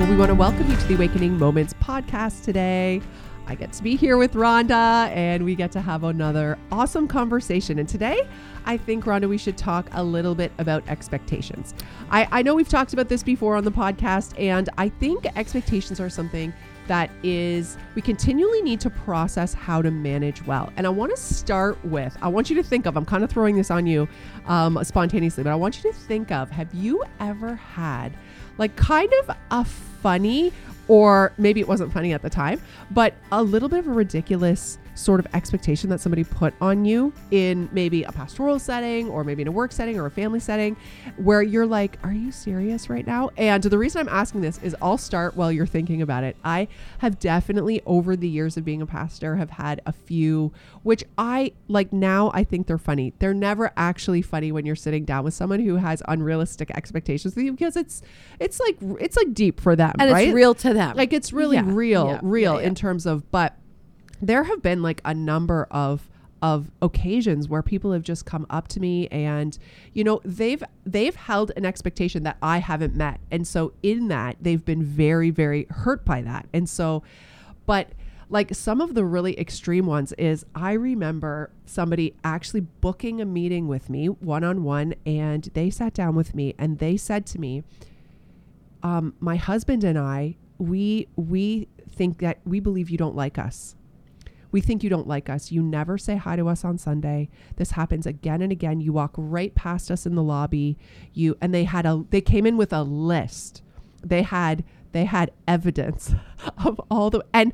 Well, we want to welcome you to the Awakening Moments podcast today. I get to be here with Rhonda and we get to have another awesome conversation. And today, I think, Rhonda, we should talk a little bit about expectations. I, I know we've talked about this before on the podcast, and I think expectations are something that is we continually need to process how to manage well. And I want to start with I want you to think of I'm kind of throwing this on you um, spontaneously, but I want you to think of have you ever had like kind of a funny or maybe it wasn't funny at the time, but a little bit of a ridiculous sort of expectation that somebody put on you in maybe a pastoral setting or maybe in a work setting or a family setting where you're like, are you serious right now? And the reason I'm asking this is I'll start while you're thinking about it. I have definitely over the years of being a pastor have had a few which I like now I think they're funny. They're never actually funny when you're sitting down with someone who has unrealistic expectations with you because it's it's like it's like deep for them, and right? it's real to them. Like it's really Yeah, real, yeah, real yeah, in terms of but there have been like a number of of occasions where people have just come up to me and you know they've they've held an expectation that I haven't met and so in that they've been very very hurt by that and so but like some of the really extreme ones is I remember somebody actually booking a meeting with me one on one and they sat down with me and they said to me um, my husband and I, we we think that we believe you don't like us. We think you don't like us. You never say hi to us on Sunday. This happens again and again. You walk right past us in the lobby. You and they had a they came in with a list. They had they had evidence of all the and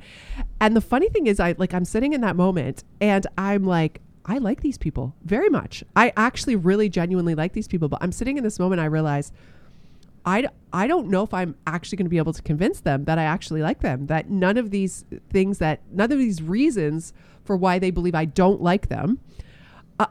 and the funny thing is I like I'm sitting in that moment and I'm like I like these people very much. I actually really genuinely like these people, but I'm sitting in this moment I realize I, I don't know if I'm actually going to be able to convince them that I actually like them, that none of these things that none of these reasons for why they believe I don't like them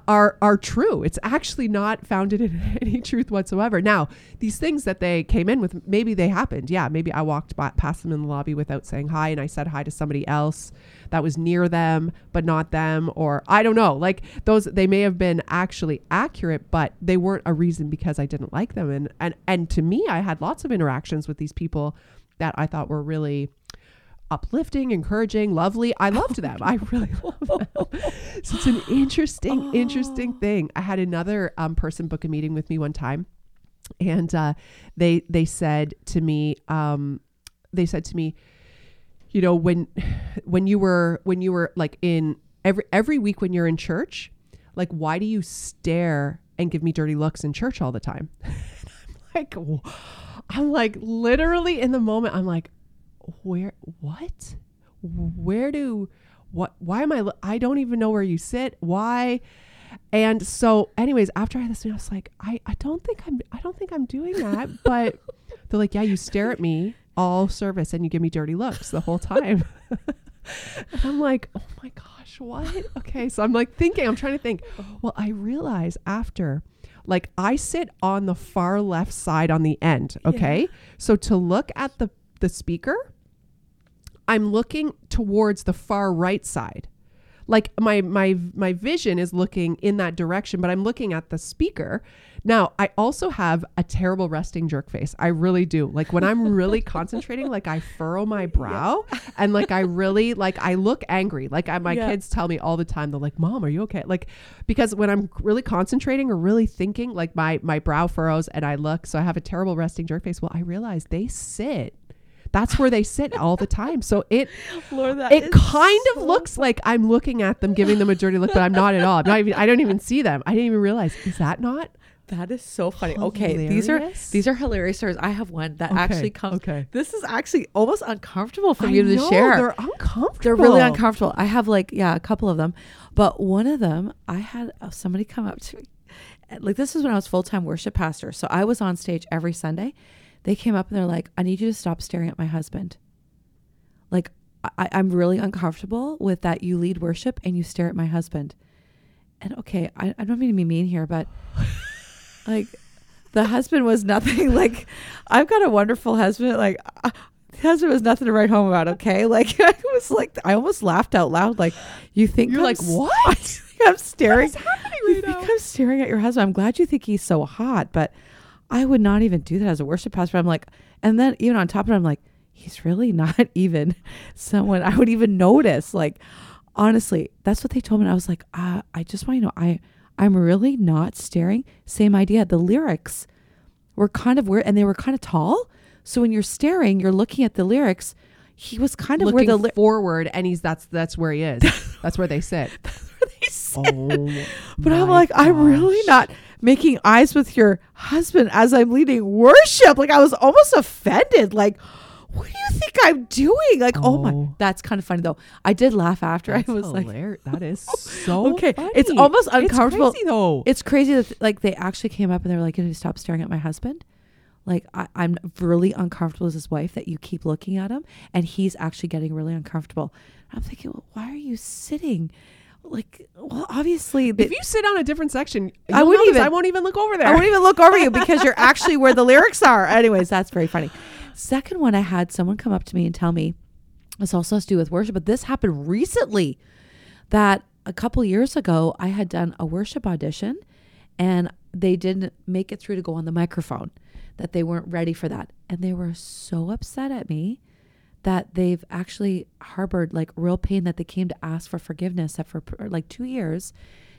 are are true. It's actually not founded in any truth whatsoever. Now, these things that they came in with, maybe they happened. Yeah, maybe I walked by, past them in the lobby without saying hi, and I said hi to somebody else that was near them, but not them, or I don't know. Like those, they may have been actually accurate, but they weren't a reason because I didn't like them. And and and to me, I had lots of interactions with these people that I thought were really uplifting, encouraging, lovely. I loved them. I really love them. So it's an interesting, interesting thing. I had another um, person book a meeting with me one time, and uh, they they said to me, um, they said to me, you know, when when you were when you were like in every every week when you're in church, like why do you stare and give me dirty looks in church all the time? I'm like, I'm like literally in the moment. I'm like, where what? Where do what why am i i don't even know where you sit. Why? And so anyways after i had this meeting, i was like i i don't think i'm i don't think i'm doing that but they're like yeah you stare at me all service and you give me dirty looks the whole time. And i'm like oh my gosh what? Okay so i'm like thinking i'm trying to think. Well i realize after like i sit on the far left side on the end okay? So to look at the the speaker I'm looking towards the far right side. Like my my my vision is looking in that direction, but I'm looking at the speaker. Now, I also have a terrible resting jerk face. I really do. Like when I'm really concentrating, like I furrow my brow and like I really like I look angry. Like I, my Yeah. kids tell me all the time they're like, "Mom, are you okay?" Like because when I'm really concentrating or really thinking, like my my brow furrows and I look, so I have a terrible resting jerk face. Well, I realize they sit that's where they sit all the time. So it Lord, that it kind of so looks like I'm looking at them, giving them a dirty look, but I'm not at all. I'm not even. I don't even see them. I didn't even realize. Is that not? That is so funny. Okay, these are these are hilarious stories. I have one that Okay, actually comes. okay. This is actually almost uncomfortable for I you to know, share. They're uncomfortable. They're really uncomfortable. I have like yeah, a couple of them, but one of them I had uh, somebody come up to me. Like this is when I was full time worship pastor, so I was on stage every Sunday. They came up and they're like, "I need you to stop staring at my husband." Like I, I'm really uncomfortable with that you lead worship and you stare at my husband. And okay, I, I don't mean to be mean here, but like the husband was nothing like I've got a wonderful husband. Like the husband was nothing to write home about. Okay, like I was like I almost laughed out loud. Like you think You're I'm like, what? I'm staring. What happening you right think now? I'm staring at your husband. I'm glad you think he's so hot, but I would not even do that as a worship pastor. I'm like, and then even on top of it, I'm like, he's really not even someone I would even notice. Like, honestly, that's what they told me. And I was like, uh, I just want you to know, I, I'm really not staring. Same idea. The lyrics were kind of weird and they were kind of tall. So when you're staring, you're looking at the lyrics. He was kind of Looking where the ly- forward, and he's that's that's where he is. that's where they sit. they sit. Oh, But I'm my like, I'm really not making eyes with your husband as I'm leading worship. Like I was almost offended. Like, what do you think I'm doing? Like, oh, my, Oh. that's kind of funny though. I did laugh after. That's I was like, that is so Okay, it's almost uncomfortable. It's crazy though. it's crazy that like they actually came up and they were like, "Can you stop staring at my husband?" Like I, I'm really uncomfortable as his wife that you keep looking at him, and he's actually getting really uncomfortable. I'm thinking, well, why are you sitting? Like, well, obviously, if you sit on a different section, I wouldn't even- I won't even look over there. I won't even look over you because you're actually where the lyrics are. Anyways, that's very funny. Second one, I had someone come up to me and tell me this also has to do with worship, but this happened recently. That a couple years ago, I had done a worship audition, and they didn't make it through to go on the microphone. That they weren't ready for that, and they were so upset at me that they've actually harbored like real pain that they came to ask for forgiveness that for like two years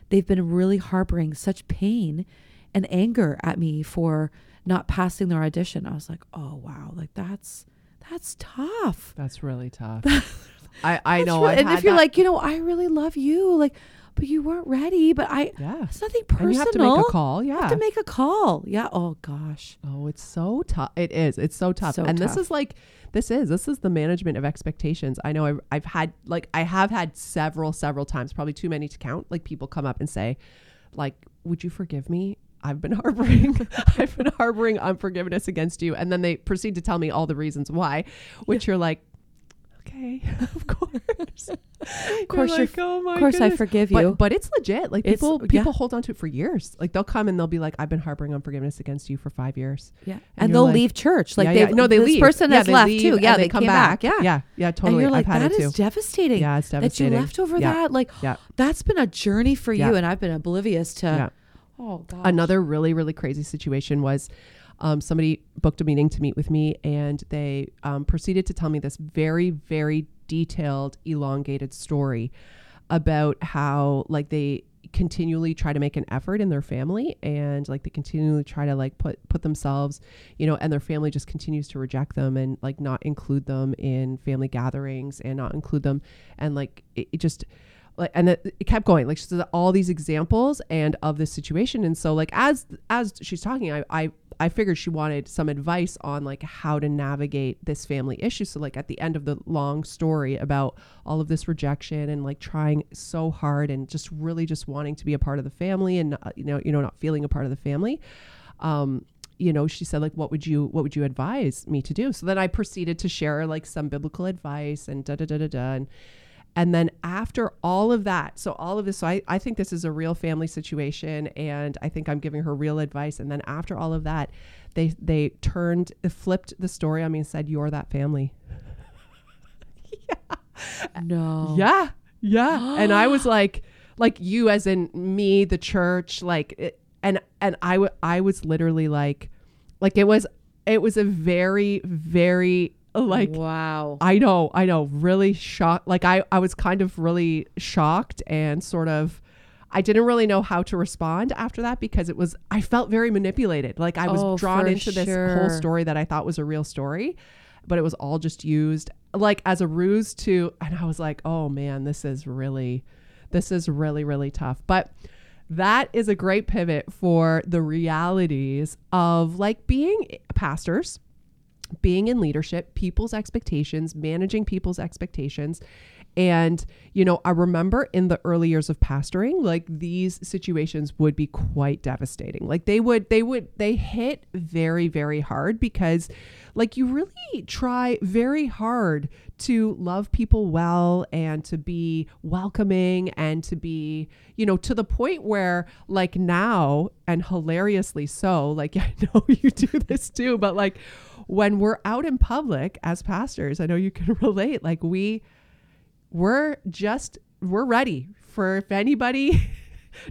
they've been really harboring such pain and anger at me for not passing their audition i was like oh wow like that's that's tough That's really tough. I I That's know. really- and if you're like you know i really love you like but you weren't ready but i yeah, it's nothing personal. and you have to make a call. You Yeah. have to make a call yeah oh gosh Oh, it's so tough. It is. It's so tough. So and this is like this is this is the management of expectations. I know I've, I've had like I have had several several times, probably too many to count. Like people come up and say, like, "Would you forgive me? I've been harboring I've been harboring unforgiveness against you." And then they proceed to tell me all the reasons why, which you're like, "Okay, of course." of course you're- oh my of course i forgive you but it's legit. Like It's- people, yeah. people hold on to it for years. Like they'll come and they'll be like, "I've been harboring unforgiveness against you for five years." yeah and and, they'll like- leave church like yeah, they yeah. no, they this leave. person yeah, has left too yeah they, they, come came back. yeah yeah, yeah, totally. And you're like, I've had that it is too. devastating. Yeah, it's That you left over Yeah. that. Like, Yeah. that's been a journey for you, Yeah. and I've been oblivious to. Yeah. Oh God. Another really, really crazy situation was um, somebody booked a meeting to meet with me, and they um, proceeded to tell me this very, very detailed, elongated story about how like they continually try to make an effort in their family and like they continually try to like put put themselves you know and their family just continues to reject them and like not include them in family gatherings and not include them. And like it, it just like and it, it kept going like she said all these examples and of this situation and so like as as she's talking i i I figured she wanted some advice on like how to navigate this family issue. So like at the end of the long story about all of this rejection and like trying so hard and just really just wanting to be a part of the family and uh, you know you know not feeling a part of the family, um, you know she said like what would you what would you advise me to do? So then I proceeded to share like some biblical advice and da da da da da and and then after all of that, so all of this, so I, I think this is a real family situation and I think I'm giving her real advice. And then after all of that, they they turned flipped the story on me and said, You're that family. Yeah. No. Yeah. Yeah. and I was like, like you as in me, the church, like it, and and I w- I was literally like like it was it was a very, very like wow. I know, I know, really shocked. Like I, I was kind of really shocked and sort of, I didn't really know how to respond after that because it was, I felt very manipulated. Like I was Oh, drawn into this whole story that I thought was a real story, but it was all just used like as a ruse to, and I was like, oh man, this is really, this is really, really tough. But that is a great pivot for the realities of like being pastors being in leadership, people's expectations, managing people's expectations. And, you know, I remember in the early years of pastoring, like these situations would be quite devastating. Like they would, they would, they hit very, very hard because, like, you really try very hard to love people well and to be welcoming and to be, you know, to the point where, like, now, and hilariously so, like, I know you do this too, but like, when we're out in public as pastors, I know you can relate. Like we, we're just we're ready for if anybody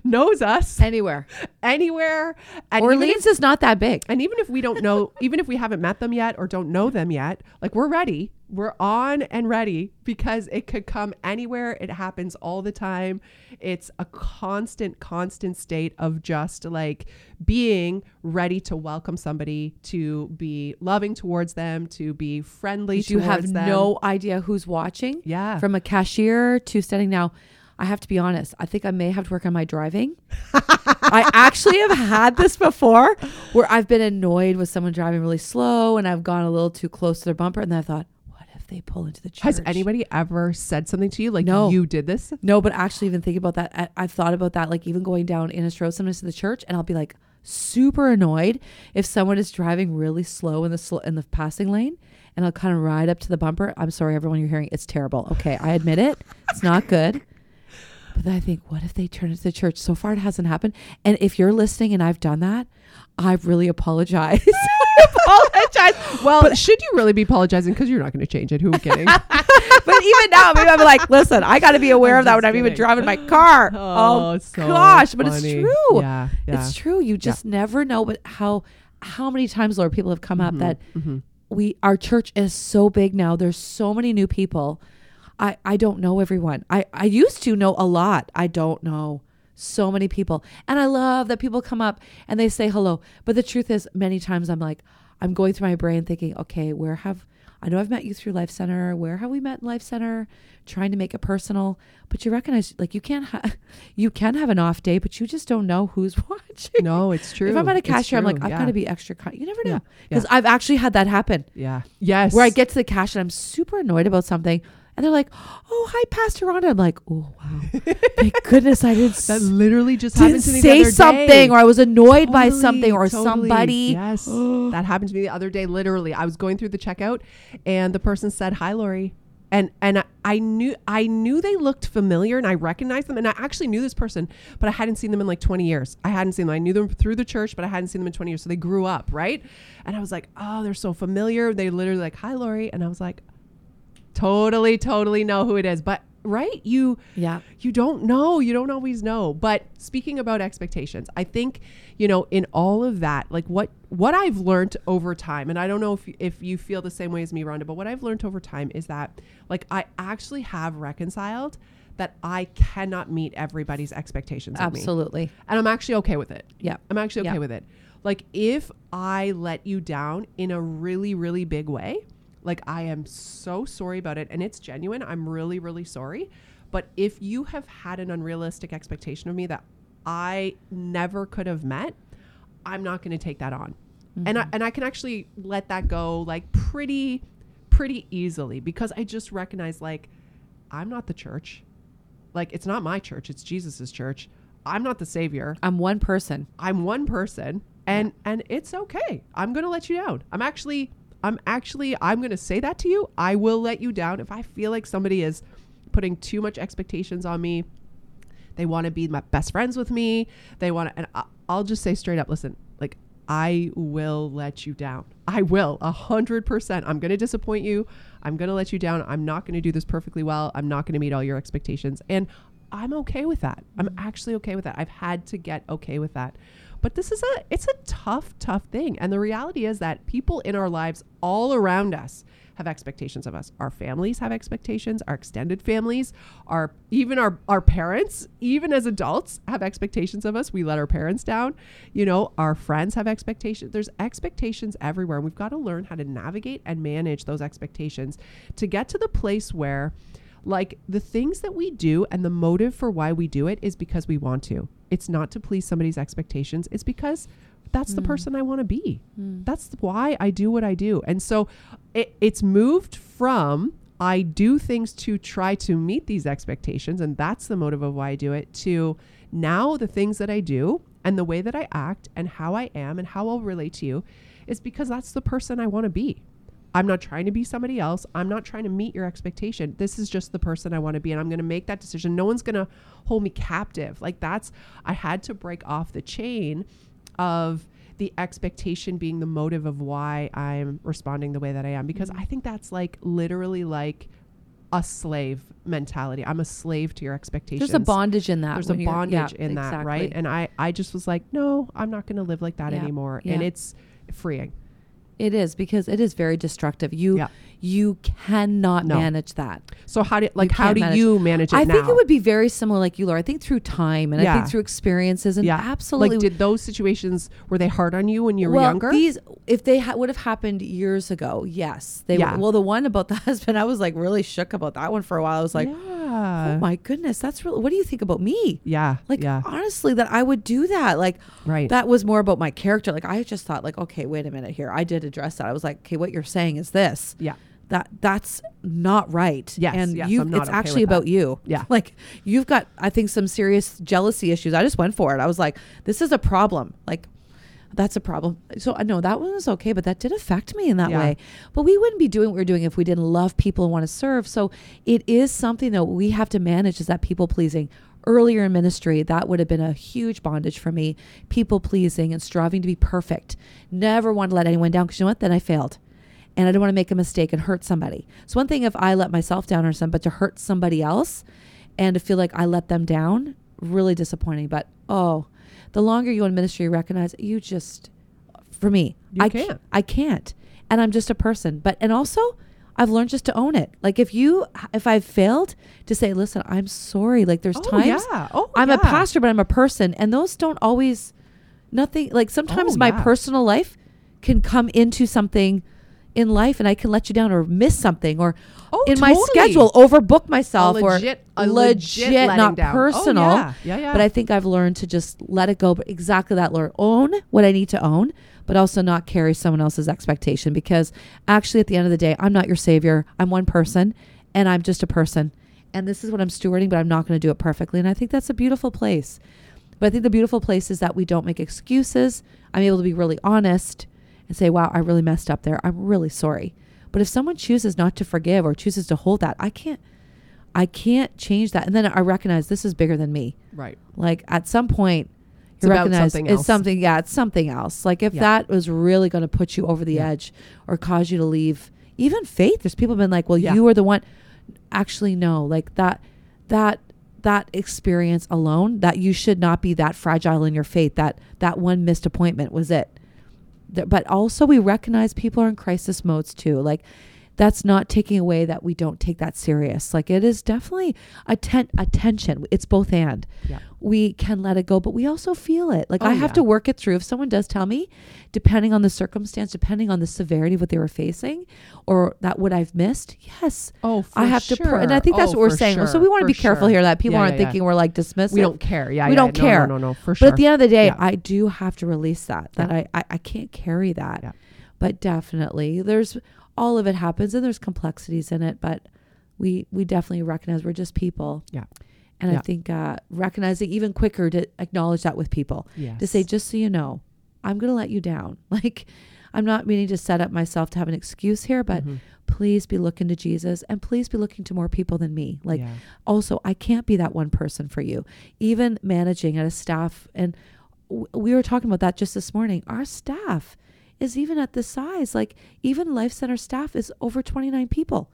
knows us Anywhere. anywhere. And even if- Orleans is not that big. and even if we don't know, even if we haven't met them yet or don't know them yet, like we're ready. We're on and ready because it could come anywhere. It happens all the time. It's a constant, constant state of just like being ready to welcome somebody, to be loving towards them, to be friendly You have them. no idea who's watching. Yeah. From a cashier to standing now. I have to be honest. I think I may have to work on my driving. I actually have had this before where I've been annoyed with someone driving really slow and I've gone a little too close to their bumper and then I thought, what if they pull into the church? Has anybody ever said something to you like No. you did this? No, but actually, even thinking about that, I, I've thought about that. Like even going down Innes Road sometimes to the church, and I'll be like super annoyed if someone is driving really slow in the sl- in the passing lane, and I'll kind of ride up to the bumper. I'm sorry, everyone, you're hearing it's terrible. Okay, I admit it, it's not good. But then I think, what if they turn into the church? So far, it hasn't happened. And if you're listening and I've done that, I really apologize. I apologize. Well, but should you really be apologizing? Because you're not going to change it. Who are kidding? but even now, maybe I'm like, listen, I got to be aware I'm of that when I'm even driving my car. Oh, so gosh, but it's true. Yeah, yeah. It's true. You just never know. But how how many times, Lord, people have come up that Mhm. we our church is so big now. There's so many new people. I I don't know everyone. I I used to know a lot. I don't know so many people, and I love that people come up and they say hello. But the truth is, many times I'm like, I'm going through my brain thinking, okay, where have I know I've met you through Life Center. Where have we met in Life Center? Trying to make it personal, but you recognize like you can't ha- you can have an off day, but you just don't know who's watching. No, it's true. If I'm at a cashier, I'm like. I've Yeah. got to be extra. Con-. You never Yeah. know Yeah. because I've actually had that happen Yeah. Yes. where I get to the cash and I'm super annoyed about something, and they're like, "Oh, hi, Pastor Rhonda." I'm like, "Oh, wow, thank goodness I didn't, that literally just didn't happened to me say something, day. or I was annoyed by something, or totally. somebody." Yes, that happened to me the other day. Literally, I was going through the checkout, and the person said, "Hi, Lori," and and I, I knew I knew they looked familiar, and I recognized them, and I actually knew this person, but I hadn't seen them in like 20 years. I hadn't seen them. I knew them through the church, but I hadn't seen them in 20 years. So they grew up, right? And I was like, "Oh, they're so familiar." They literally like, "Hi, Lori," and I was like, "Totally, totally know who it is," but. Right, you Yeah, you don't know. You don't always know. But speaking about expectations i think you know in all of that like what what i've learned over time and i don't know if if you feel the same way as me rhonda but what i've learned over time is that like i actually have reconciled that i cannot meet everybody's expectations of me. Absolutely. and i'm actually okay with it. Yeah, i'm actually okay Yeah. with it. Like if i let you down in a really really big way like i am so sorry about it and it's genuine. I'm really really sorry. But if you have had an unrealistic expectation of me that i never could have met i'm not going to take that on. And I, mm-hmm. and I can actually let that go like pretty pretty easily because i just recognize like i'm not the church. Like it's not my church it's jesus's church. I'm not the savior. I'm one person. I'm one person and and it's okay. I'm going to let you down. I'm actually I'm actually I'm going to say that to you. I will let you down if I feel like somebody is putting too much expectations on me. They want to be my best friends with me. They want to and I'll just say straight up, listen, like I will let you down. I will, a hundred percent. I'm going to disappoint you. I'm going to let you down. I'm not going to do this perfectly well. I'm not going to meet all your expectations. And I'm okay with that. I'm mm. actually okay with that. I've had to get okay with that. But this is a it's a tough tough thing. And the reality is that people in our lives all around us have expectations of us. Our families have expectations, our extended families, our even our our parents, even as adults have expectations of us. We let our parents down. You know, our friends have expectations. There's expectations everywhere. And we've got to learn how to navigate and manage those expectations to get to the place where like the things that we do and the motive for why we do it is because we want to. It's not to please somebody's expectations. It's because that's the mm. person I want to be. Mm. That's why I do what I do. And so it, it's moved from I do things to try to meet these expectations, and that's the motive of why I do it, to now the things that I do and the way that I act and how I am and how I'll relate to you is because that's the person I want to be. I'm not trying to be somebody else. I'm not trying to meet your expectation. This is just the person I want to be. And I'm going to make that decision. No one's going to hold me captive. Like that's, I had to break off the chain of the expectation being the motive of why I'm responding the way that I am. Because mm-hmm. I think that's like literally like a slave mentality. I'm a slave to your expectations. There's a bondage in that. There's a bondage yeah, in that, right? And I, I just was like, no, I'm not going to live like that Yeah, anymore. And it's freeing. It is because it is very destructive. You Yeah. you cannot No. manage that. So how do like how do manage- you manage it I now? think it would be very similar, like you, Lori. I think through time and I think through experiences and yeah, absolutely. Like, did those situations were they hard on you when you were well, younger? these if they ha- would have happened years ago, yes, they. Yeah. Would, well, the one about the husband, I was like really shook about that one for a while. I was like, yeah, oh my goodness, that's really. What do you think about me? yeah, Like yeah, honestly, that I would do that. Like right. that was more about my character. Like I just thought, like, okay, wait a minute here. I did address that. I was like, okay, what you're saying is this. yeah, That that's not right. Yes, and yes, you, it's okay actually about you. Yeah. like you've got, I think, some serious jealousy issues. I just went for it. I was like, this is a problem. Like. That's a problem. So I know that one was okay, but that did affect me in that Yeah. way. But we wouldn't be doing what we're doing if we didn't love people and want to serve. So it is something that we have to manage is that people pleasing. Earlier in ministry, that would have been a huge bondage for me. People pleasing and striving to be perfect. Never want to let anyone down because you know what? Then I failed. And I don't want to make a mistake and hurt somebody. It's one thing if I let myself down or something, but to hurt somebody else and to feel like I let them down, really disappointing. But oh, the longer you in ministry recognize you just for me, You I can't. I can't. And I'm just a person. But and also I've learned just to own it. Like if you if I've failed to say, listen, I'm sorry. Like there's oh, times yeah. Oh, I'm a pastor, but I'm a person, and those don't always nothing like sometimes Oh, my yeah. personal life can come into something in life and I can let you down or miss something or Oh, in my schedule overbook myself A legit- or legit letting not down. Oh, personal. yeah. Yeah, yeah. But I think I've learned to just let it go. But exactly that, Lord, own what I need to own, but also not carry someone else's expectation because actually at the end of the day, I'm not your savior. I'm one person and I'm just a person. And this is what I'm stewarding, but I'm not going to do it perfectly. And I think that's a beautiful place. But I think the beautiful place is that we don't make excuses. I'm able to be really honest and say, wow, I really messed up there. I'm really sorry. But if someone chooses not to forgive or chooses to hold that, I can't I can't change that. And then I recognize this is bigger than me. Right. Like at some point you recognize something it's else. something yeah, it's something else. Like if Yeah. that was really going to put you over the Yeah. edge or cause you to leave even faith. There's people been like, "Well, Yeah. you were the one." Actually, no. Like that that that experience alone that you should not be that fragile in your faith that that one missed appointment was it but also we recognize people are in crisis modes too. Like that's not taking away that we don't take that serious like it is definitely atten- attention it's both and Yeah. we can let it go but we also feel it like Oh, i have yeah. to work it through if someone does tell me depending on the circumstance depending on the severity of what they were facing or that what i've missed yes Oh, for I have to, pr- and I think that's Oh, what we're saying. Sure. so we want to be careful sure. here that people Yeah, aren't yeah, thinking we're like dismissive. We don't care. Yeah. We don't no, care. No, no, no, for But at the end of the day. I do have to release that. That. I, I I can't carry that. But definitely, there's all of it happens, and there's complexities in it. But we we definitely recognize we're just people. Yeah. And I think uh, recognizing even quicker to acknowledge that with people yes. to say, just so you know, I'm going to let you down. Like, I'm not meaning to set up myself to have an excuse here, but Mhm. please be looking to Jesus and please be looking to more people than me. Like, Yeah. also, I can't be that one person for you. Even managing at a staff, and w- we were talking about that just this morning. Our staff is even at this size. Like, even Life Center staff is over 29 people.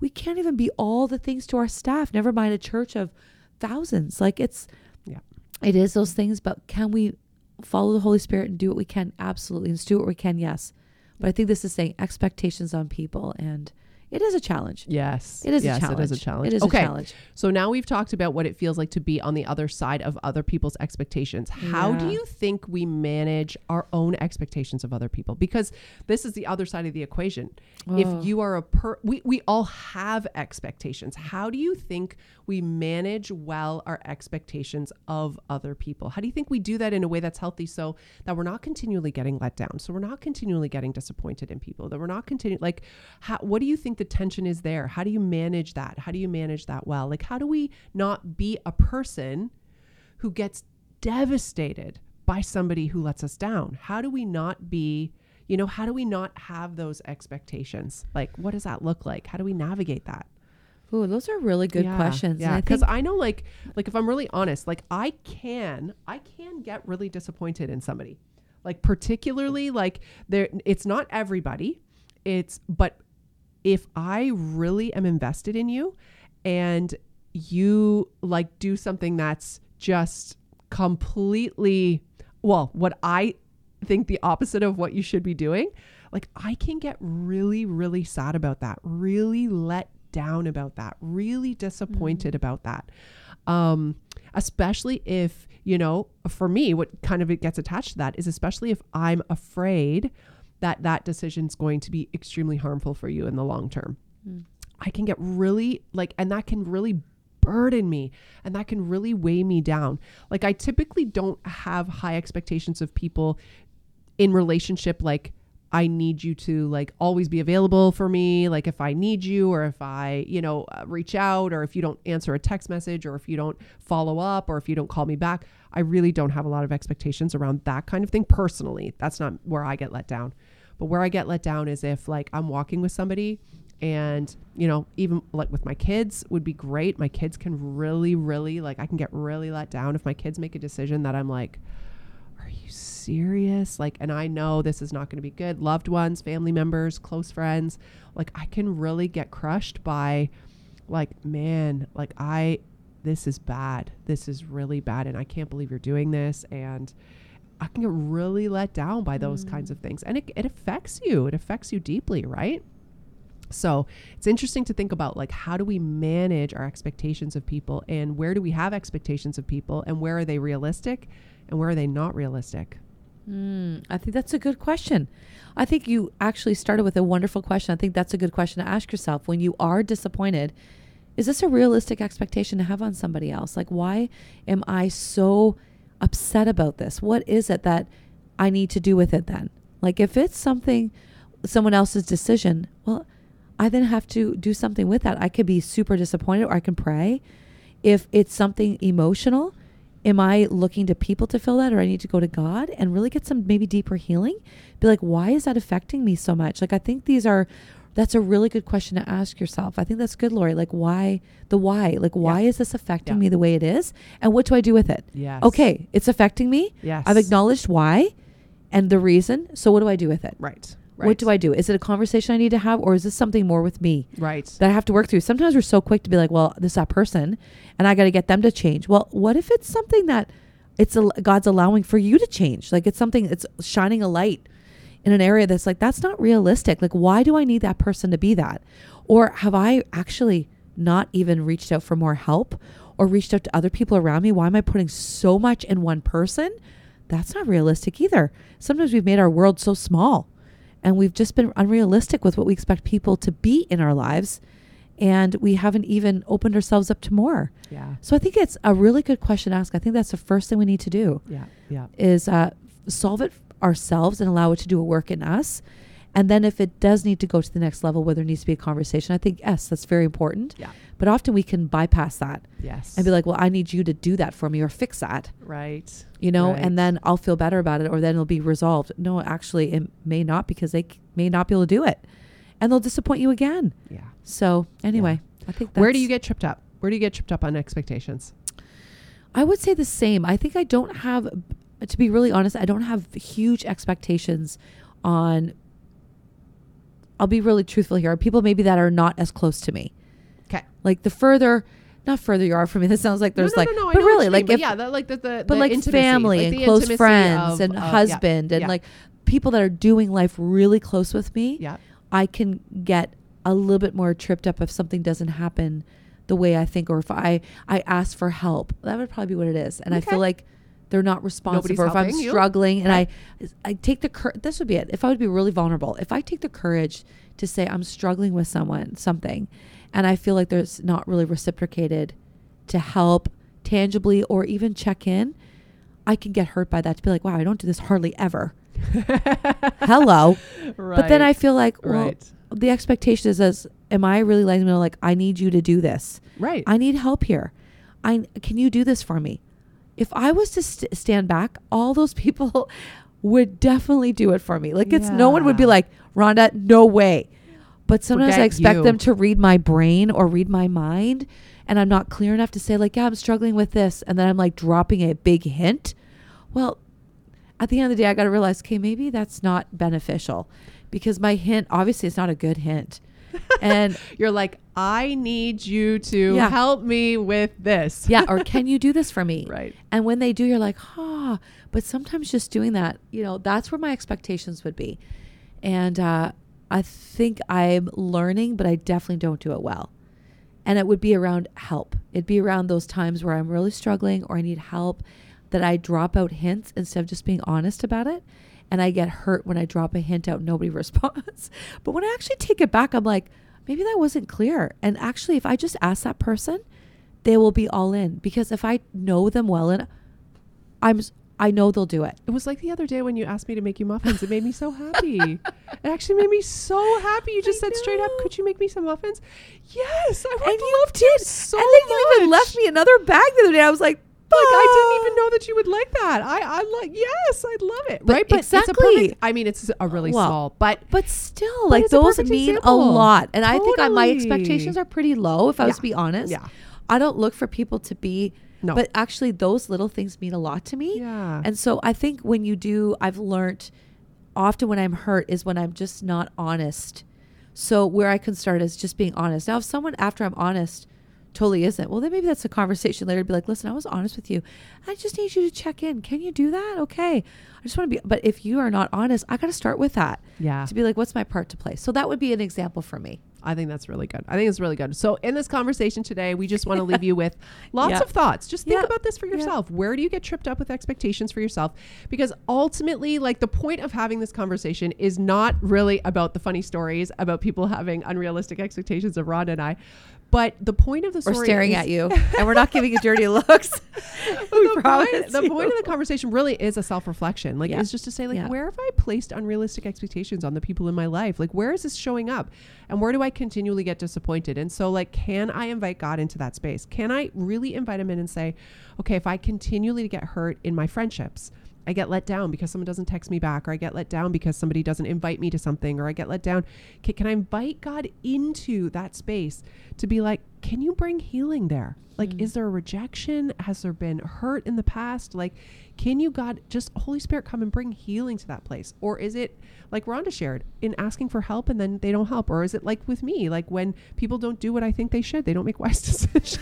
We can't even be all the things to our staff, never mind a church of thousands. Like, it's, Yeah. it is those things, but can we follow the Holy Spirit and do what we can? Absolutely. And do what we can, yes. But I think this is saying expectations on people, and it is a challenge. Yes. It is yes, a challenge. It is a challenge. It is okay. a challenge. So now we've talked about what it feels like to be on the other side of other people's expectations. How do you think we manage our own expectations of other people? Because this is the other side of the equation. Oh. If you are a per we, we all have expectations. How do you think we manage well our expectations of other people? How do you think we do that in a way that's healthy so that we're not continually getting let down? So we're not continually getting disappointed in people, that we're not continuing like how, what do you think the tension is there? How do you manage that? How do you manage that well? Like how do we not be a person who gets devastated by somebody who lets us down? How do we not be, you know, how do we not have those expectations? Like what does that look like? How do we navigate that? Ooh, those are really good Yeah, questions. Yeah, because think I know, like, like if I'm really honest, like I can, I can get really disappointed in somebody, like particularly like there. It's not everybody, it's but if I really am invested in you and you like do something that's just completely well, what I think the opposite of what you should be doing, like I can get really, really sad about that, really let down about that, really disappointed about that. Um, especially if, you know, for me, what kind of it gets attached to that is especially if I'm afraid that that decision is going to be extremely harmful for you in the long term. Mm. I can get really like, and that can really burden me and that can really weigh me down. Like, I typically don't have high expectations of people in relationship like I need you to like always be available for me. Like if I need you or if I, you know, uh, reach out or if you don't answer a text message or if you don't follow up or if you don't call me back, I really don't have a lot of expectations around that kind of thing personally. That's not where I get let down. But where I get let down is if like I'm walking with somebody and, you know, even like with my kids would be great. My kids can really really like I can get really let down if my kids make a decision that I'm like are you serious? Like, and I know this is not going to be good. Loved ones, family members, close friends, like, I can really get crushed by, like, man, like, I, this is bad. This is really bad. And I can't believe you're doing this. And I can get really let down by those mm. kinds of things. And it, it affects you, it affects you deeply, right? So it's interesting to think about like how do we manage our expectations of people and where do we have expectations of people and where are they realistic and where are they not realistic? Mm, I think that's a good question. I think you actually started with a wonderful question. I think that's a good question to ask yourself when you are disappointed. Is this a realistic expectation to have on somebody else? Like, why am I so upset about this? What is it that I need to do with it then? Like, if it's something, someone else's decision, well, I then have to do something with that. I could be super disappointed or I can pray. If it's something emotional, am I looking to people to fill that or I need to go to God and really get some maybe deeper healing? Be like, why is that affecting me so much? Like, I think these are, that's a really good question to ask yourself. I think that's good, Lori. Like, why, the why? Like, why yeah. is this affecting yeah. me the way it is? And what do I do with it? Yes. Okay, it's affecting me. Yes. I've acknowledged why and the reason. So, what do I do with it? Right. Right. What do I do? Is it a conversation I need to have, or is this something more with me? Right. That I have to work through. Sometimes we're so quick to be like, well, this is that person, and I got to get them to change. Well, what if it's something that it's a, God's allowing for you to change? Like it's something it's shining a light in an area that's like that's not realistic. Like why do I need that person to be that? Or have I actually not even reached out for more help or reached out to other people around me? Why am I putting so much in one person? That's not realistic either. Sometimes we've made our world so small and we've just been unrealistic with what we expect people to be in our lives and we haven't even opened ourselves up to more. Yeah. So I think it's a really good question to ask. I think that's the first thing we need to do. Yeah. Yeah. Is uh, solve it ourselves and allow it to do a work in us. And then if it does need to go to the next level, where there needs to be a conversation, I think yes, that's very important. Yeah. But often we can bypass that. Yes. And be like, well, I need you to do that for me or fix that. Right. You know, right. and then I'll feel better about it or then it'll be resolved. No, actually, it may not because they c- may not be able to do it. And they'll disappoint you again. Yeah. So, anyway, yeah. I think Where do you get tripped up? Where do you get tripped up on expectations? I would say the same. I think I don't have, to be really honest, I don't have huge expectations on I'll be really truthful here. People maybe that are not as close to me. Okay. Like the further, not further you are from me. This sounds like there's no, no, no, like, but really, like mean, if yeah, the, like the, the but the like intimacy, family like and close friends of, and husband yeah, and yeah. like people that are doing life really close with me. Yeah. I can get a little bit more tripped up if something doesn't happen the way I think, or if I I ask for help. That would probably be what it is, and Okay. I feel like they're not responsive, Nobody's or if I'm you. struggling, and I I take the cour- this would be it. If I would be really vulnerable, if I take the courage to say I'm struggling with someone something, and I feel like there's not really reciprocated to help tangibly or even check in, I can get hurt by that. To be like, wow, I don't do this hardly ever. Hello. right. But then I feel like, well, right. the expectation is, as am I really letting them know, like, I need you to do this. right. I need help here. I can you do this for me? If I was to st- stand back, all those people would definitely do it for me. Like it's no one would be like, Rhonda, no way. But sometimes I expect you. them to read my brain or read my mind, and I'm not clear enough to say like, yeah, I'm struggling with this, and then I'm like dropping a big hint. Well, at the end of the day, I got to realize, okay, maybe that's not beneficial, because my hint obviously it's not a good hint. and You're like, I need you to Yeah. help me with this. yeah, or can you do this for me? Right. And when they do, you're like, ah. But sometimes just doing that, you know, that's where my expectations would be. And uh, I think I'm learning, but I definitely don't do it well. And it would be around help. It'd be around those times where I'm really struggling or I need help that I drop out hints instead of just being honest about it. And I get hurt when I drop a hint out, and nobody responds. But when I actually take it back, I'm like, maybe that wasn't clear. And actually, if I just ask that person, they will be all in because if I know them well and I'm I know they'll do it. It was like the other day when you asked me to make you muffins. It made me so happy. it actually made me so happy. You just I said straight up, "Could you make me some muffins?" Yes, I would And you love did. to so and then you even left me another bag the other day. I was like, Like I didn't "Ah." even know that you would like that. I I like yes, I'd love it. But right, but it's a exactly. perfect. I mean, it's a really Well, small, but But still, But like it's a those mean example. a lot. And I think I, my expectations are pretty low if I was to be honest. Yeah. I don't look for people to be No. but actually those little things mean a lot to me. Yeah. And so I think when you do I've learned often when I'm hurt is when I'm just not honest. So where I can start is just being honest. Now if someone after I'm honest totally isn't, well then maybe that's a conversation later to be like, listen, I was honest with you. I just need you to check in. Can you do that? Okay. I just want to be but if you are not honest, I gotta start with that yeah, to be like, what's my part to play? So that would be an example for me. I think that's really good. I think it's really good. So in this conversation today, we just want to leave you with lots Yeah. of thoughts. Just think Yeah. about this for yourself. Where do you get tripped up with expectations for yourself? Because ultimately, like the point of having this conversation is not really about the funny stories about people having unrealistic expectations of Rhonda and I. But the point of the story. We're staring is- at you and we're not giving you dirty looks. we the promise. point, the point of the conversation really is a self-reflection like Yeah. it's just to say like Yeah. where have i placed unrealistic expectations on the people in my life like where is this showing up and where do i continually get disappointed and so like can i invite god into that space can i really invite him in and say okay if i continually get hurt in my friendships I get let down because someone doesn't text me back, or I get let down because somebody doesn't invite me to something, or I get let down. Can, can I invite God into that space to be like, can you bring healing there? Like, Mm. is there a rejection? Has there been hurt in the past? Like, can you, God, just Holy Spirit come and bring healing to that place? Or is it like Rhonda shared in asking for help and then they don't help? Or is it like with me, like when people don't do what I think they should, they don't make wise decisions?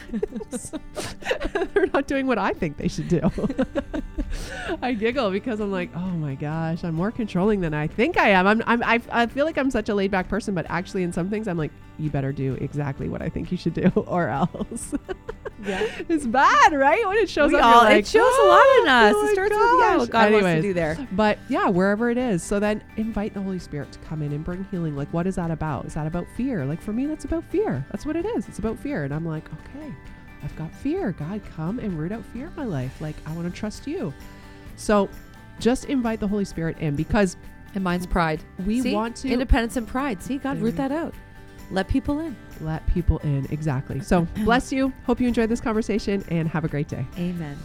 They're not doing what I think they should do. I giggle because I'm like, oh my gosh, I'm more controlling than I think I am. I'm, I'm I, I feel like I'm such a laid back person, but actually in some things I'm like, you better do exactly what I think you should do, or else. Yeah. it's bad, right? When it shows We up, all- you're it like, shows a lot in "Oh us. my It starts with, yeah, what gosh." God wants to Anyways, do there. But yeah, wherever it is. So then invite the Holy Spirit to come in and bring healing. Like, what is that about? Is that about fear? Like, for me, that's about fear. That's what it is. It's about fear. And I'm like, okay, I've got fear. God, come and root out fear in my life. Like, I want to trust you. So just invite the Holy Spirit in because And mine's pride. we See? want to Independence and pride. See, God, root that out. Let people in. let people in. Exactly. So bless you. Hope you enjoyed this conversation and have a great day. Amen.